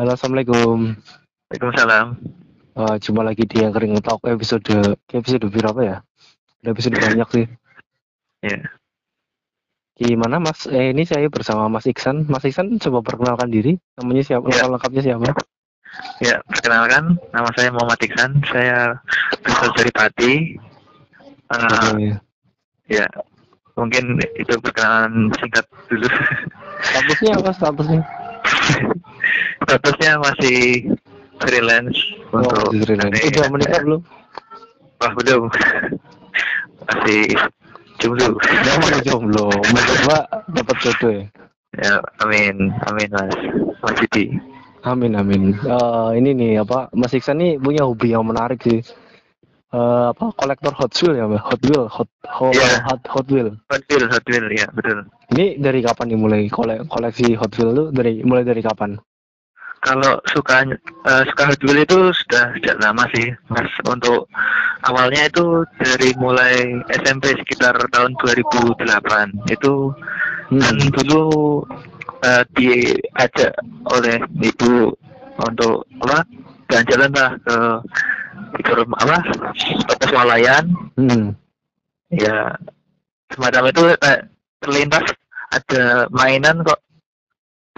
Halo, Assalamualaikum. Waalaikumsalam. Uh, jumpa lagi di yang kering talk episode episode berapa ya? Ada episode banyak sih. Ya. Gimana Mas? Eh, ini saya bersama Mas Iksan. Mas Iksan coba perkenalkan diri. Namanya siapa? Ya. Nama lengkapnya siapa? Ya, perkenalkan, nama saya Muhammad Iksan. Saya berasal dari Pati. Uh, Oke. ya, mungkin itu perkenalan singkat dulu. Statusnya apa statusnya? Statusnya masih freelance untuk Oh, di freelance. nanti- Udah menikah belum? Wah, belum. masih jomblo. Udah mau jomblo. Mau coba dapat jodoh ya? ya, amin, amin Mas. Mas Didi. Amin amin. Eh, ini nih apa Mas Iksan nih punya hobi yang menarik sih. Eh, apa kolektor Hot Wheel ya, Mbak? Hot Wheel, Hot Hot, Iya. Hot, Hot Wheel. Hot Wheel, Hot Wheel, ya betul. Ini dari kapan nih mulai kole koleksi Hot Wheel lu dari mulai dari kapan? Kalau suka eh, suka Hot itu sudah sejak lama sih, Mas. Untuk awalnya itu dari mulai SMP sekitar tahun 2008. Itu Hmm. dulu eh, diajak oleh ibu untuk apa? Jalan-jalan lah ke ke rumah apa? Ke swalayan. Hmm. Ya semacam itu eh, terlintas ada mainan kok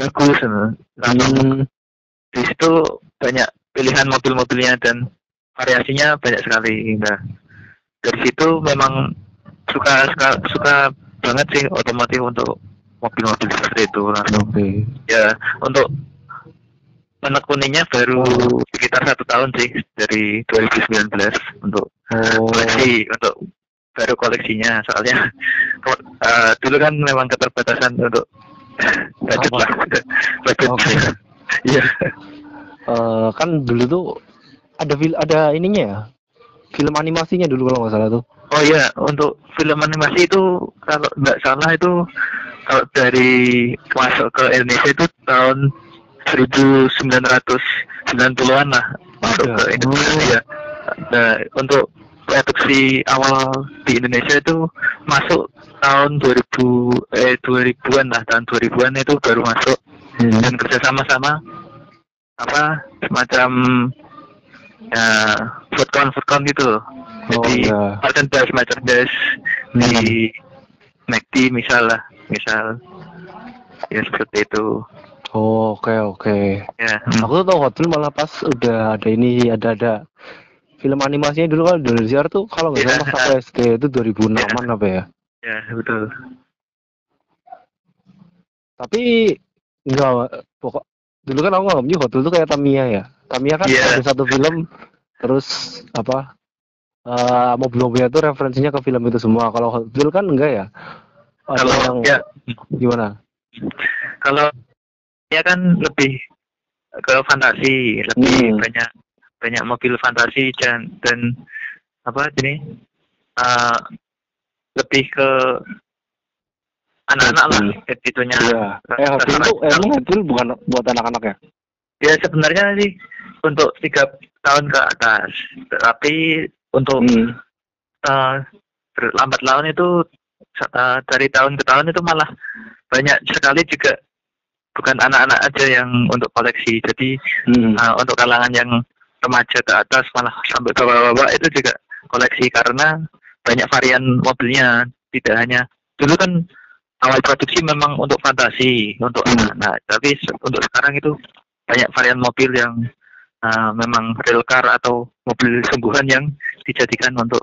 bagus. Langsung Hmm. Di situ banyak pilihan mobil-mobilnya dan variasinya banyak sekali. Nah, dari situ memang suka suka suka banget sih otomotif untuk mobil-mobil seperti itu langsung. Oke. Ya untuk menekuninya baru sekitar satu tahun sih dari 2019 untuk Oh. koleksi untuk baru koleksinya soalnya eh, dulu kan memang keterbatasan untuk budget lah budget. Iya. Eh, kan dulu tuh ada fil ada ininya ya. Film animasinya dulu kalau nggak salah tuh. Oh iya, untuk film animasi itu kalau nggak salah itu kalau dari masuk ke Indonesia itu tahun 1990-an lah masuk ke Indonesia. Nah, untuk produksi awal di Indonesia itu masuk tahun 2000 eh 2000-an lah, tahun 2000-an itu baru masuk Hmm. dan kerja sama-sama apa semacam ya foodcon foodcon gitu loh. Oh, Jadi iya. merchandise merchandise di McD misal lah, misal ya seperti itu. Oh, oke oke. Ya, hmm. Aku tuh tau Hot Wheel malah pas udah ada ini ada ada film animasinya dulu kan Indonesia tuh kalau nggak Iya. salah pas aku SD itu 2006-an apa ya. ya betul. Tapi enggak pokok dulu kan aku nganggapnya Hot Wheel tuh kayak Tamiya ya. Tamiya kan Iya. ada satu film terus apa eh mobil-mobilnya tuh referensinya ke film itu semua. Kalau Hot Wheel kan enggak ya. Ada Kalau yang ya gimana? kalau ya kan lebih ke fantasi, lebih Hmm. banyak banyak mobil fantasi dan dan apa ini eh, lebih ke anak-anak lah itunya. Iya. Eh tuh emang bukan buat anak-anak ya? Ya sebenarnya sih untuk tiga tahun ke atas, tapi untuk Hmm. eh, berlambat laun itu eh, dari tahun ke tahun itu malah banyak sekali juga bukan anak-anak aja yang untuk koleksi. Jadi Hmm. eh, untuk kalangan yang remaja ke atas malah sampai ke bawah-bawah itu juga koleksi karena banyak varian mobilnya. Tidak hanya dulu kan awal produksi memang untuk fantasi untuk Hmm. anak-anak, tapi untuk sekarang itu banyak varian mobil yang eh, memang real car atau mobil sungguhan yang dijadikan untuk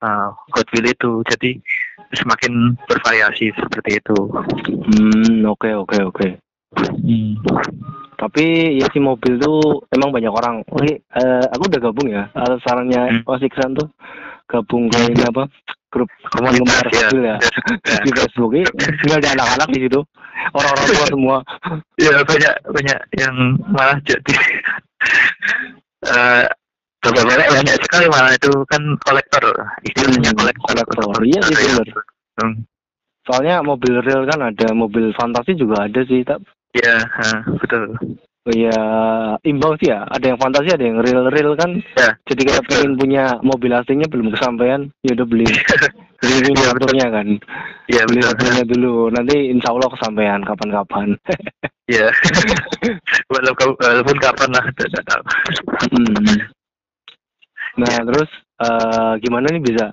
eh, Hot Wheel itu. Jadi semakin bervariasi seperti itu. Hmm, oke oke oke. Tapi ya si mobil tuh emang banyak orang. Oke, eh, aku udah gabung ya. Sarannya Hmm. Mas Iksan tuh gabung ke ini apa? Grup penggemar ya. mobil ya. Ya. Di Facebook ini nggak ada anak-anak di situ. Orang-orang tua semua. Ya banyak banyak yang malah jadi eh coba banyak banyak sekali malah itu kan kolektor istilahnya Hmm, kolektor. kolektor. Iya sih, bener. Hmm. Soalnya mobil real kan ada, mobil fantasi juga ada sih. Tak, Ya, ha, betul. ya imbang sih ya. Ada yang fantasi, ada yang real-real kan. Ya, Jadi kita pengen punya mobil aslinya belum kesampaian, ya udah beli beli Iya, motornya kan Iya beli motornya dulu nanti insya Allah kesampaian kapan-kapan Iya. walaupun walaupun kapan lah tidak tahu. Hmm. Nah terus eh, gimana nih bisa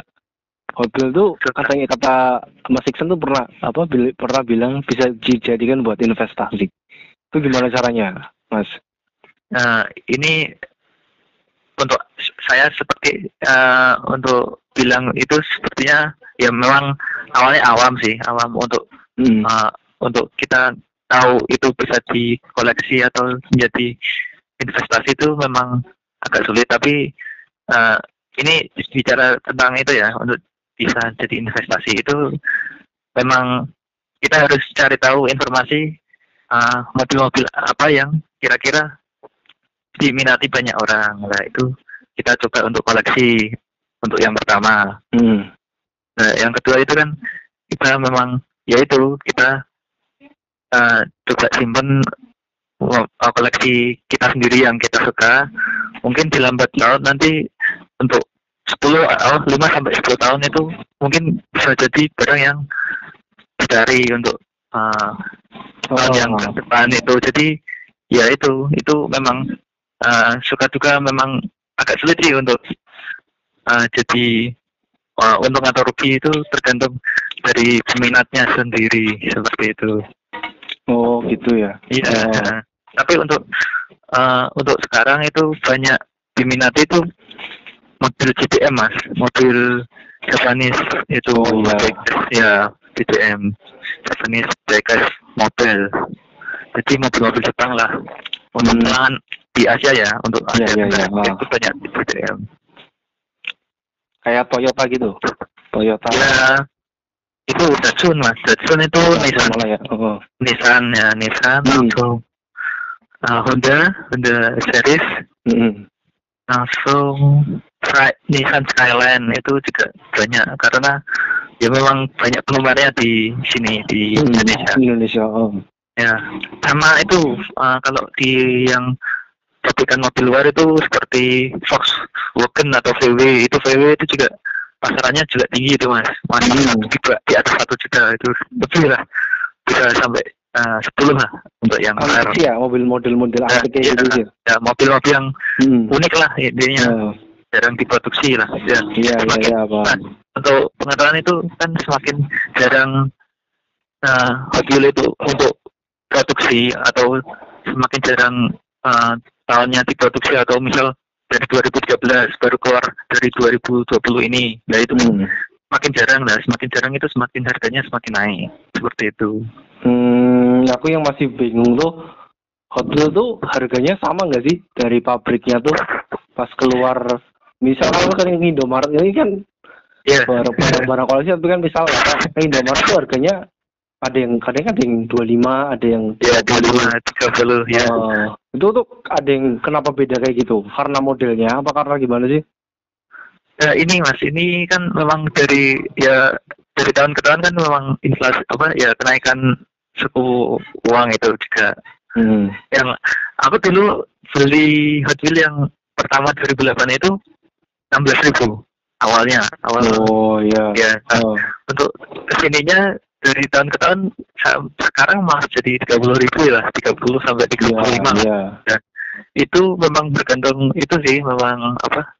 Hotel tuh katanya kata Mas Iksan tuh pernah apa bil- pernah bilang bisa dijadikan buat investasi. Itu gimana caranya, Mas? Nah, ini untuk saya seperti eh, untuk bilang itu sepertinya ya memang awalnya awam sih, awam untuk Hmm. eh, untuk kita tahu itu bisa dikoleksi atau menjadi investasi itu memang agak sulit tapi eh, ini bicara tentang itu ya untuk bisa jadi investasi itu memang kita harus cari tahu informasi eh, mobil-mobil apa yang kira-kira diminati banyak orang lah itu kita coba untuk koleksi untuk yang pertama Hmm. Nah, yang kedua itu kan kita memang ya itu kita eh, coba simpen uh, koleksi kita sendiri yang kita suka. Mungkin di lambat laun nanti untuk 10 oh 5 sampai 10 tahun itu mungkin bisa jadi barang yang dicari untuk eh, tahun yang Oh. depan itu. Jadi ya itu itu memang eh, suka duka memang agak sulit sih untuk eh, jadi uh, untung atau rugi itu tergantung dari peminatnya sendiri seperti itu. Oh gitu ya. Iya. Oh. Tapi untuk uh, untuk sekarang itu banyak diminati itu mobil GTM mas, mobil Japanese itu Oh, diecast, ya GTM Japanese diecast mobil. Jadi mobil-mobil Jepang lah. Untuk Hmm. di Asia ya, untuk Iya, Asia iya. Tenggara, Ah. itu banyak GTM. Kayak Toyota gitu. Toyota. Ya itu Datsun mas, Datsun itu Nissan malah ya. Oh. Nissan ya Nissan Hmm. langsung uh, Honda Honda series Hmm. langsung Nissan Skyline itu juga banyak karena ya memang banyak penggemarnya di sini di Hmm. Indonesia Indonesia. Oh. ya sama itu uh, kalau di yang pabrikan mobil luar itu seperti Volkswagen atau VW itu VW itu juga pasarannya juga tinggi itu mas masih Hmm. juta di atas satu juta itu lebih lah bisa sampai uh, 10 lah untuk yang Antik sih ya mobil Ya, antik kayak iya. gitu sih. ya mobil-mobil yang Hmm. unik lah intinya Oh. Jarang diproduksi lah. Ya Iya iya Semakin- iya apa. Nah, untuk pengetahuan itu kan semakin jarang uh, Hot Wheels itu untuk produksi atau semakin jarang uh, tahunnya diproduksi atau misal dari 2013 baru keluar dari 2020 ini. Nah itu Hmm. semakin jarang. Lah semakin jarang itu semakin harganya semakin naik. Seperti itu. Hmm, aku yang masih bingung tuh Hot Wheels tuh harganya sama nggak sih dari pabriknya tuh pas keluar misal kalau kan yang Indomaret ini kan ya barang barang, barang koleksi tapi kan misal kan Indomaret tuh harganya ada yang kadang ada yang 25 ada yang ya 25 30 ya Eh, itu tuh ada yang kenapa beda kayak gitu karena modelnya apa karena gimana sih Ya, ini mas, ini kan memang dari ya dari tahun ke tahun kan memang inflasi apa ya kenaikan suku uang itu juga. hmm. Yang aku dulu beli Hot Wheels yang pertama 2008 itu 16.000 awalnya awal. Oh iya. Ya nah, oh. untuk ke sininya dari tahun ke tahun sekarang malah jadi 30.000 lah 30 sampai 35 iya iya. Itu memang bergantung itu sih memang apa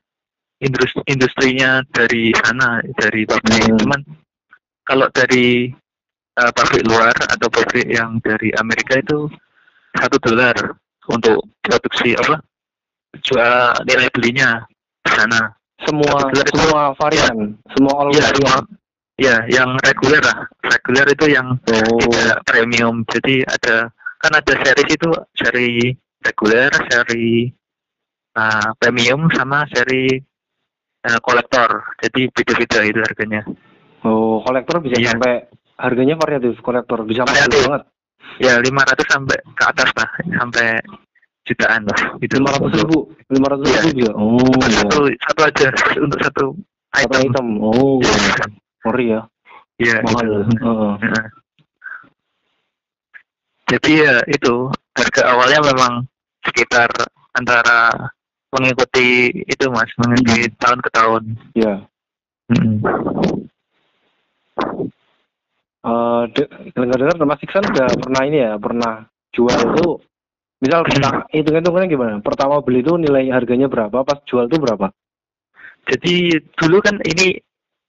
industri industrinya dari sana dari pabrik. Hmm. cuman kalau dari uh, pabrik luar atau pabrik yang dari Amerika itu satu dolar untuk produksi apa jual nilai belinya di sana semua Satu dolar itu- semua varian. Semua all ya varian. semua ya yang reguler lah. Reguler itu yang oh. tidak premium. Jadi ada kan ada series itu seri reguler seri uh, premium sama seri uh, kolektor. Jadi beda-beda itu harganya. Oh kolektor bisa Iya. sampai harganya variatif kolektor bisa Variatif. banget. Ya 500 sampai ke atas lah sampai jutaan lah itu lima ratus ribu lima ratus Iya. ribu bisa oh iya. satu satu aja untuk satu satu item, item oh Iya. ngeri ya Iya, mahal itu. Heeh. Heeh. Jadi ya itu harga awalnya memang sekitar antara mengikuti itu mas mengikuti tahun ke tahun. Iya. Mm. uh, dengar-dengar Mas Iksan udah pernah ini ya, pernah jual itu misal pertama hitung-hitungannya gimana? Pertama beli itu nilai harganya berapa, pas jual itu berapa? Jadi dulu kan ini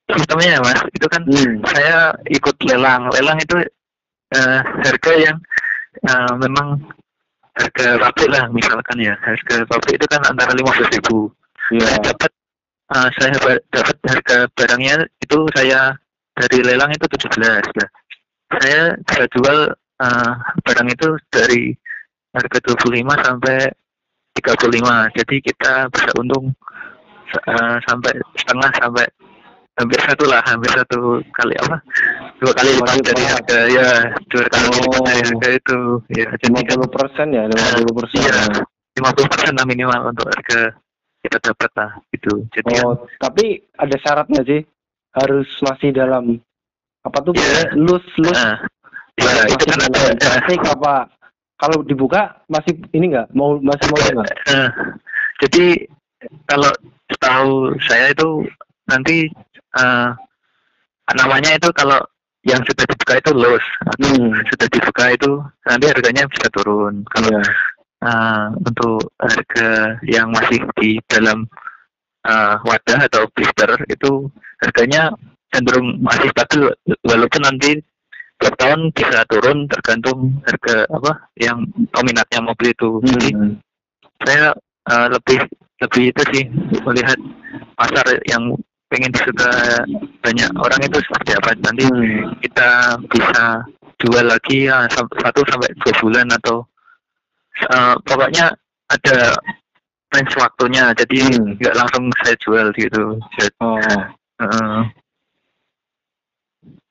sistemnya ya mas, itu kan Hmm. saya ikut lelang. Lelang itu eh, harga yang eh, memang harga pabrik lah misalkan ya. Harga pabrik itu kan antara lima belas ribu. Iya. Saya dapat eh, saya dapat harga barangnya itu saya dari lelang itu 17 lah. Saya bisa jual eh, barang itu dari harga 25 sampai 35. Jadi kita bisa untung eh, sampai setengah sampai hampir satu lah, hampir satu kali apa? Dua kali lipat dari harga ya, dua kali lipat dari Oh. harga itu. Ya, jadi Lima kan puluh persen ya, lima puluh persen. Iya. 50% lah minimal untuk harga kita dapat lah gitu. Jadi kan Oh, tapi ada syaratnya sih, harus masih dalam apa tuh bilangnya, loose loose Nah, ya itu kan ada plastik apa kalau dibuka masih ini nggak mau masih mau eh, jadi kalau setahu saya itu nanti eh, namanya itu kalau yang sudah dibuka itu atau Hmm. sudah dibuka itu nanti harganya bisa turun. Kalau Iya. eh, untuk harga yang masih di dalam eh, wadah atau blister itu harganya cenderung masih stabil walaupun nanti tiap tahun bisa turun tergantung harga apa yang peminatnya mobil itu. Jadi Hmm. saya eh, lebih lebih itu sih melihat pasar yang pengen disuka banyak orang itu seperti apa nanti Hmm. kita bisa jual lagi ya, satu sampai dua bulan atau eh, pokoknya ada range waktunya jadi Hmm. nggak langsung saya jual gitu Jadi, Oh, eh,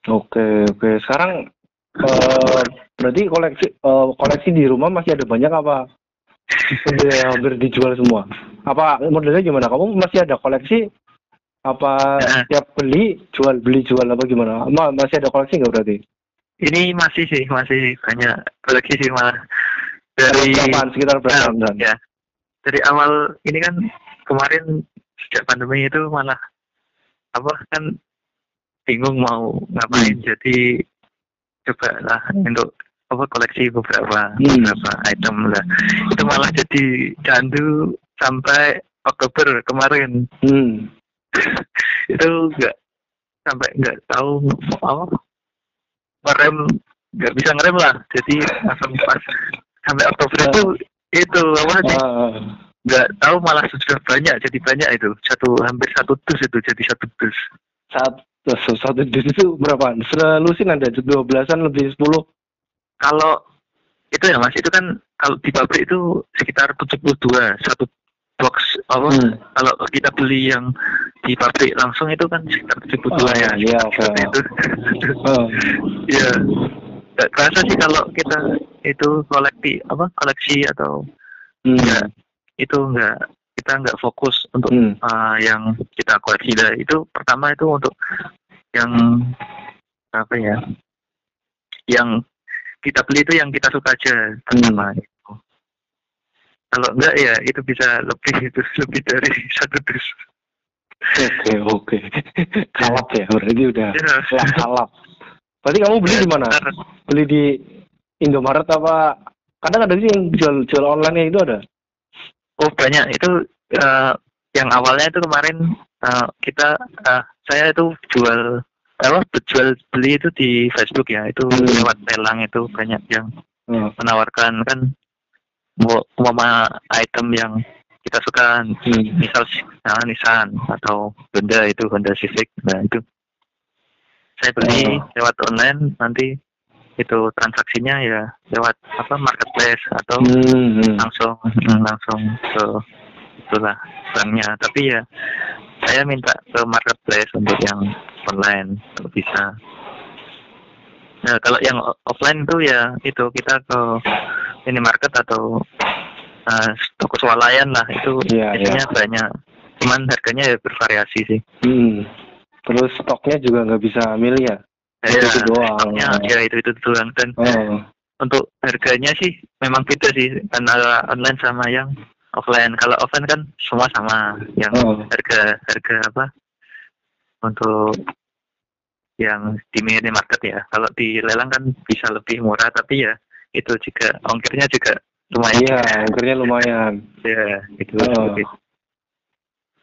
oke oke. Sekarang eh, berarti koleksi eh, koleksi di rumah masih ada banyak apa? Udah hampir dijual semua. Apa modelnya gimana? Kamu masih ada koleksi? Apa Nah. tiap beli jual beli jual apa gimana? Ma masih ada koleksi nggak berarti? ini masih sih masih banyak koleksi sih malah dari Berapaan? sekitar berapa Nah, tahun? ya dari awal ini kan kemarin sejak pandemi itu malah apa kan bingung mau ngapain. Hmm. jadi coba lah untuk apa koleksi beberapa Hmm. beberapa item lah. Itu malah jadi candu sampai Oktober kemarin. Hmm. itu nggak sampai nggak tahu apa. Ngerem nggak bisa ngerem lah. Jadi langsung pas sampai Oktober itu itu apa sih? Ah, nggak tahu malah sudah banyak jadi banyak itu. Satu hampir satu dus itu jadi satu dus. Satu satu dus itu berapa? Selusin ada dua belasan lebih sepuluh. kalau itu ya mas itu kan kalau di pabrik itu sekitar 72 satu box apa Hmm. kalau kita beli yang di pabrik langsung itu kan sekitar 72 Oh, ya iya, oke. seperti itu Oh. Iya. Nggak kerasa sih kalau kita itu koleksi apa koleksi atau Hmm. Iya. itu enggak kita nggak fokus untuk Hmm. uh, yang kita koleksi Nah, itu pertama itu untuk yang apa ya yang kita beli itu yang kita suka aja pertama itu. kalau enggak ya itu bisa lebih itu lebih dari satu dus Oke oke. Kalap ya berarti udah Iya. kalap kalap. Berarti kamu beli di mana? Beli di Indomaret apa? Kadang ada sih yang jual jual online itu ada. oh banyak itu uh, yang awalnya itu kemarin uh, kita uh, saya itu jual apa jual beli itu di Facebook ya itu Hmm. lewat lelang itu banyak yang Oh. menawarkan kan mau umpama item yang kita suka Hmm. misal nah, Nissan atau Honda itu Honda Civic nah itu saya beli Oh. lewat online nanti itu transaksinya ya lewat apa marketplace atau Hmm, hmm. langsung mm, langsung ke itulah banknya tapi ya saya minta ke marketplace untuk yang online kalau bisa nah kalau yang offline itu ya itu kita ke minimarket atau uh, toko swalayan lah itu Iya, biasanya banyak cuman harganya ya bervariasi sih Hmm. Terus stoknya juga nggak bisa milih ya? Itu ya, itu doang. stoknya, ya itu itu doang dan Oh. untuk harganya sih memang beda sih antara online sama yang offline. Kalau offline kan semua sama, yang Oh. harga harga apa untuk yang di minimarket ya. Kalau di lelang kan bisa lebih murah, tapi ya itu juga ongkirnya juga lumayan. Iya, ongkirnya lumayan. Ya, itu. Oh.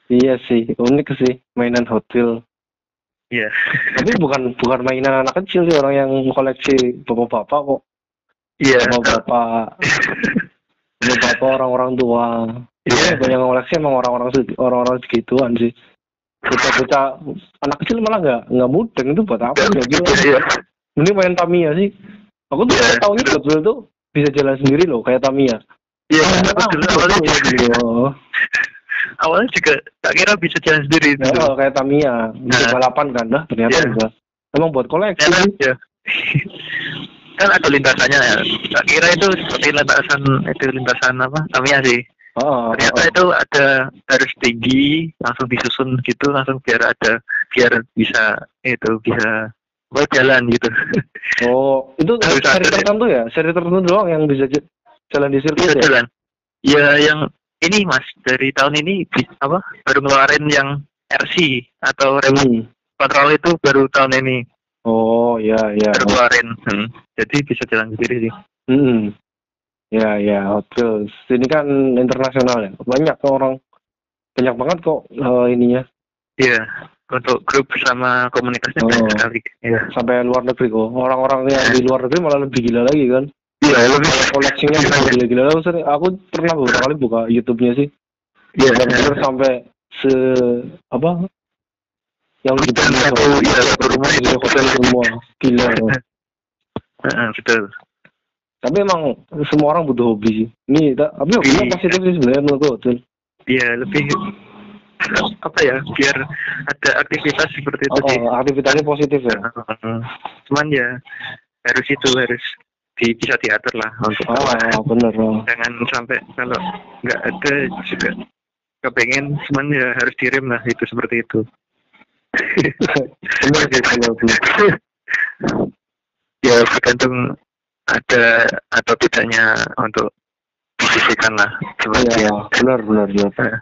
Iya sih, unik sih mainan Hot Wheels. Iya. Tapi bukan bukan mainan anak kecil sih orang yang koleksi bapak-bapak kok. Iya. Bapak-bapak orang-orang tua. Iya, Iya. banyak yang koleksi emang orang-orang orang-orang segituan sih. Bocah-bocah anak kecil malah nggak nggak mudeng itu buat apa? Nggak. Iya. Mending main Tamiya sih. Aku tuh Iya. tahu Hot Wheels tuh bisa jalan sendiri loh kayak Tamiya. Iya. Ah, dulu ah, awalnya betul, juga, gitu. awalnya juga tak kira bisa jalan sendiri itu. Oh, kayak Tamiya, bisa Nah. balapan kan dah ternyata Iya. enggak. Emang buat koleksi ya. Kan ada lintasannya ya. Tak kira itu seperti lintasan itu lintasan apa? Tamiya sih. Oh, Ternyata itu ada harus tinggi, langsung disusun gitu, langsung biar ada biar bisa itu bisa buat jalan gitu. oh, itu Harus seri ada. tertentu ya? Seri tertentu doang yang bisa jalan di sirkuit bisa ya? jalan. Ya yang ini mas dari tahun ini apa baru ngeluarin yang RC atau remote Hmm. control itu baru tahun ini Oh, ya, ya. baru ngeluarin. Hmm. Jadi bisa jalan sendiri sih. Hmm. Ya, ya, Hot Wheels. Ini kan internasional ya. Banyak orang, banyak banget kok eh, ininya. Iya. Untuk grup sama komunitasnya Oh. banyak sekali. Iya. Sampai luar negeri kok. Orang-orang yang di luar negeri malah lebih gila lagi kan. Iya lebih. Koleksinya bisa gila-gila. Aku, sering, aku pernah beberapa kali buka YouTube-nya sih. Iya. Bener-bener sampai se apa? Yang di satu iya satu rumah itu Iya, hotel semua. Gila. Heeh, betul. Tapi emang semua orang butuh hobi sih. Ini, ta- tapi Iya. positif sih sebenarnya menurutku. Betul. Iya lebih apa ya biar ada aktivitas seperti itu Oh, sih. aktivitasnya positif ya. Cuman ya harus itu harus di, bisa diatur lah untuk Oh, bener. Oh. jangan sampai kalau nggak ada juga kepengen cuman ya harus direm lah itu seperti itu bener sih bener. ya tergantung ada atau tidaknya untuk disisihkan lah seperti Iya, benar, benar, benar. Eh.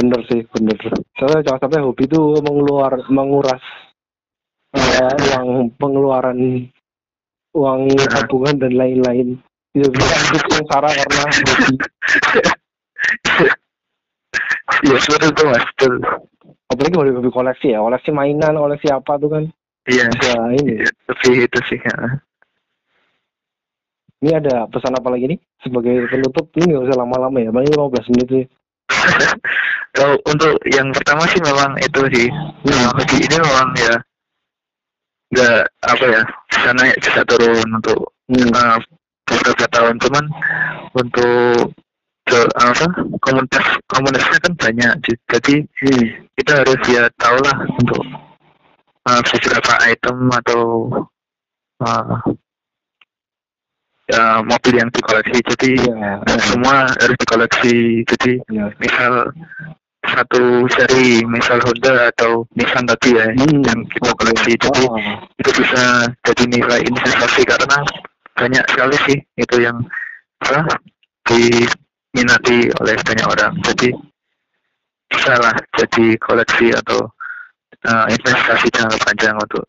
Bener sih, bener. Soalnya jangan sampai hobi itu mengeluar, menguras eh, uang pengeluaran, uang Nah. tabungan dan lain-lain. Tidak bisa hidup sengsara karena hobi. ya seperti itu mas betul Apalagi hobi-hobi koleksi ya, koleksi mainan, koleksi apa tuh kan. iya Bisa ini. Ya, lebih itu sih ya. Ini ada pesan apa lagi nih? Sebagai penutup, ini nggak usah lama-lama ya, paling 15 menit sih. kalau untuk yang pertama sih memang itu sih Nah, hobi ini memang ya nggak apa ya bisa naik bisa turun untuk Hmm. uh, beberapa tahun cuman untuk apa komunitas komunitasnya kan banyak jadi Hmm. kita harus ya tahu lah untuk uh, beberapa item atau uh, ya, mobil yang dikoleksi jadi Iya, nggak semua harus dikoleksi jadi iya. misal satu seri misal Honda atau Nissan tadi ya Hmm. yang kita koleksi jadi Oh. itu bisa jadi nilai investasi karena banyak sekali sih itu yang apa diminati oleh banyak orang. Jadi bisa lah jadi koleksi atau uh, investasi jangka panjang untuk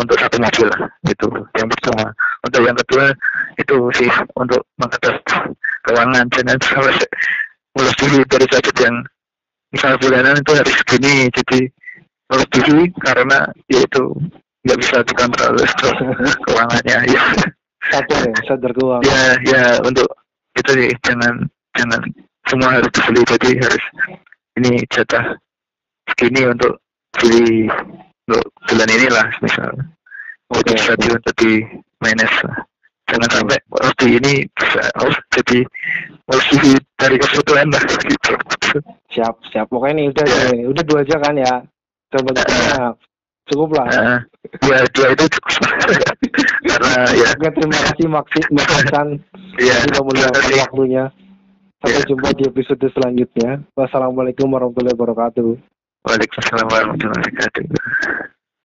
untuk satu mobil lah itu yang pertama. Untuk yang kedua itu sih untuk mengatur keuangan. Jangan sampai melebihi dari budget yang misal bulanan itu harus segini jadi melebihi karena ya itu nggak bisa dikontrol keuangannya ya. Sadar ya, sadar keuangan. ya ya untuk itu sih jangan jangan semua harus dibeli jadi harus ini jatah segini untuk beli untuk bulan inilah misal Oke. itu bisa di untuk di manage lah jangan sampai hobi ini bisa oh, jadi melebihi dari kebutuhan lah gitu Siap, siap. Pokoknya ini udah, Ya. nih. udah dua aja kan ya. Udah banyak banyak. Cukup lah. Nah, ya dua itu cukup karena ya Oke, terima kasih Maksi, Mas Hasan. ya meluangkan kasih. waktunya. Sampai Ya. jumpa di episode selanjutnya. Wassalamualaikum warahmatullahi wabarakatuh. Waalaikumsalam warahmatullahi wabarakatuh